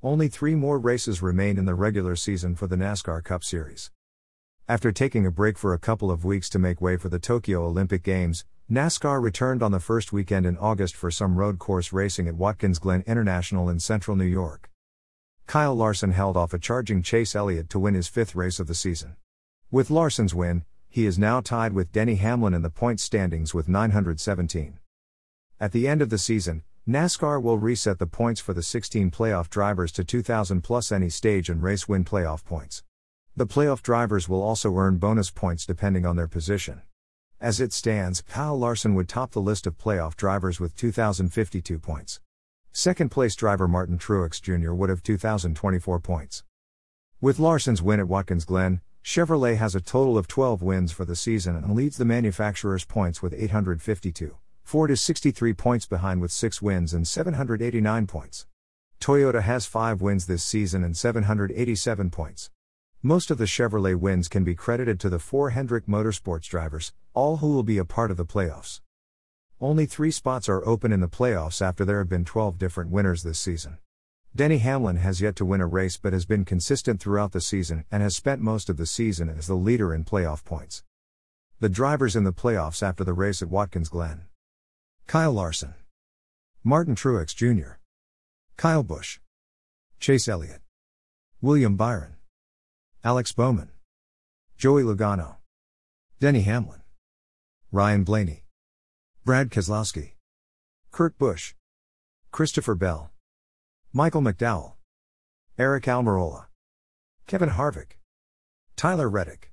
Only three more races remain in the regular season for the NASCAR Cup Series. After taking a break for a couple of weeks to make way for the Tokyo Olympic Games, NASCAR returned on the first weekend in August for some road course racing at Watkins Glen International in central New York. Kyle Larson held off a charging Chase Elliott to win his fifth race of the season. With Larson's win, he is now tied with Denny Hamlin in the points standings with 917. At the end of the season, NASCAR will reset the points for the 16 playoff drivers to 2,000 plus any stage and race win playoff points. The playoff drivers will also earn bonus points depending on their position. As it stands, Kyle Larson would top the list of playoff drivers with 2,052 points. Second place driver Martin Truex Jr. would have 2,024 points. With Larson's win at Watkins Glen, Chevrolet has a total of 12 wins for the season and leads the manufacturer's points with 852. Ford is 63 points behind with 6 wins and 789 points. Toyota has 5 wins this season and 787 points. Most of the Chevrolet wins can be credited to the four Hendrick Motorsports drivers, all who will be a part of the playoffs. Only three spots are open in the playoffs after there have been 12 different winners this season. Denny Hamlin has yet to win a race but has been consistent throughout the season and has spent most of the season as the leader in playoff points. The drivers in the playoffs after the race at Watkins Glen. Kyle Larson. Martin Truex Jr. Kyle Busch. Chase Elliott. William Byron. Alex Bowman. Joey Logano. Denny Hamlin. Ryan Blaney. Brad Keselowski. Kurt Busch. Christopher Bell. Michael McDowell. Aric Almirola. Kevin Harvick. Tyler Reddick.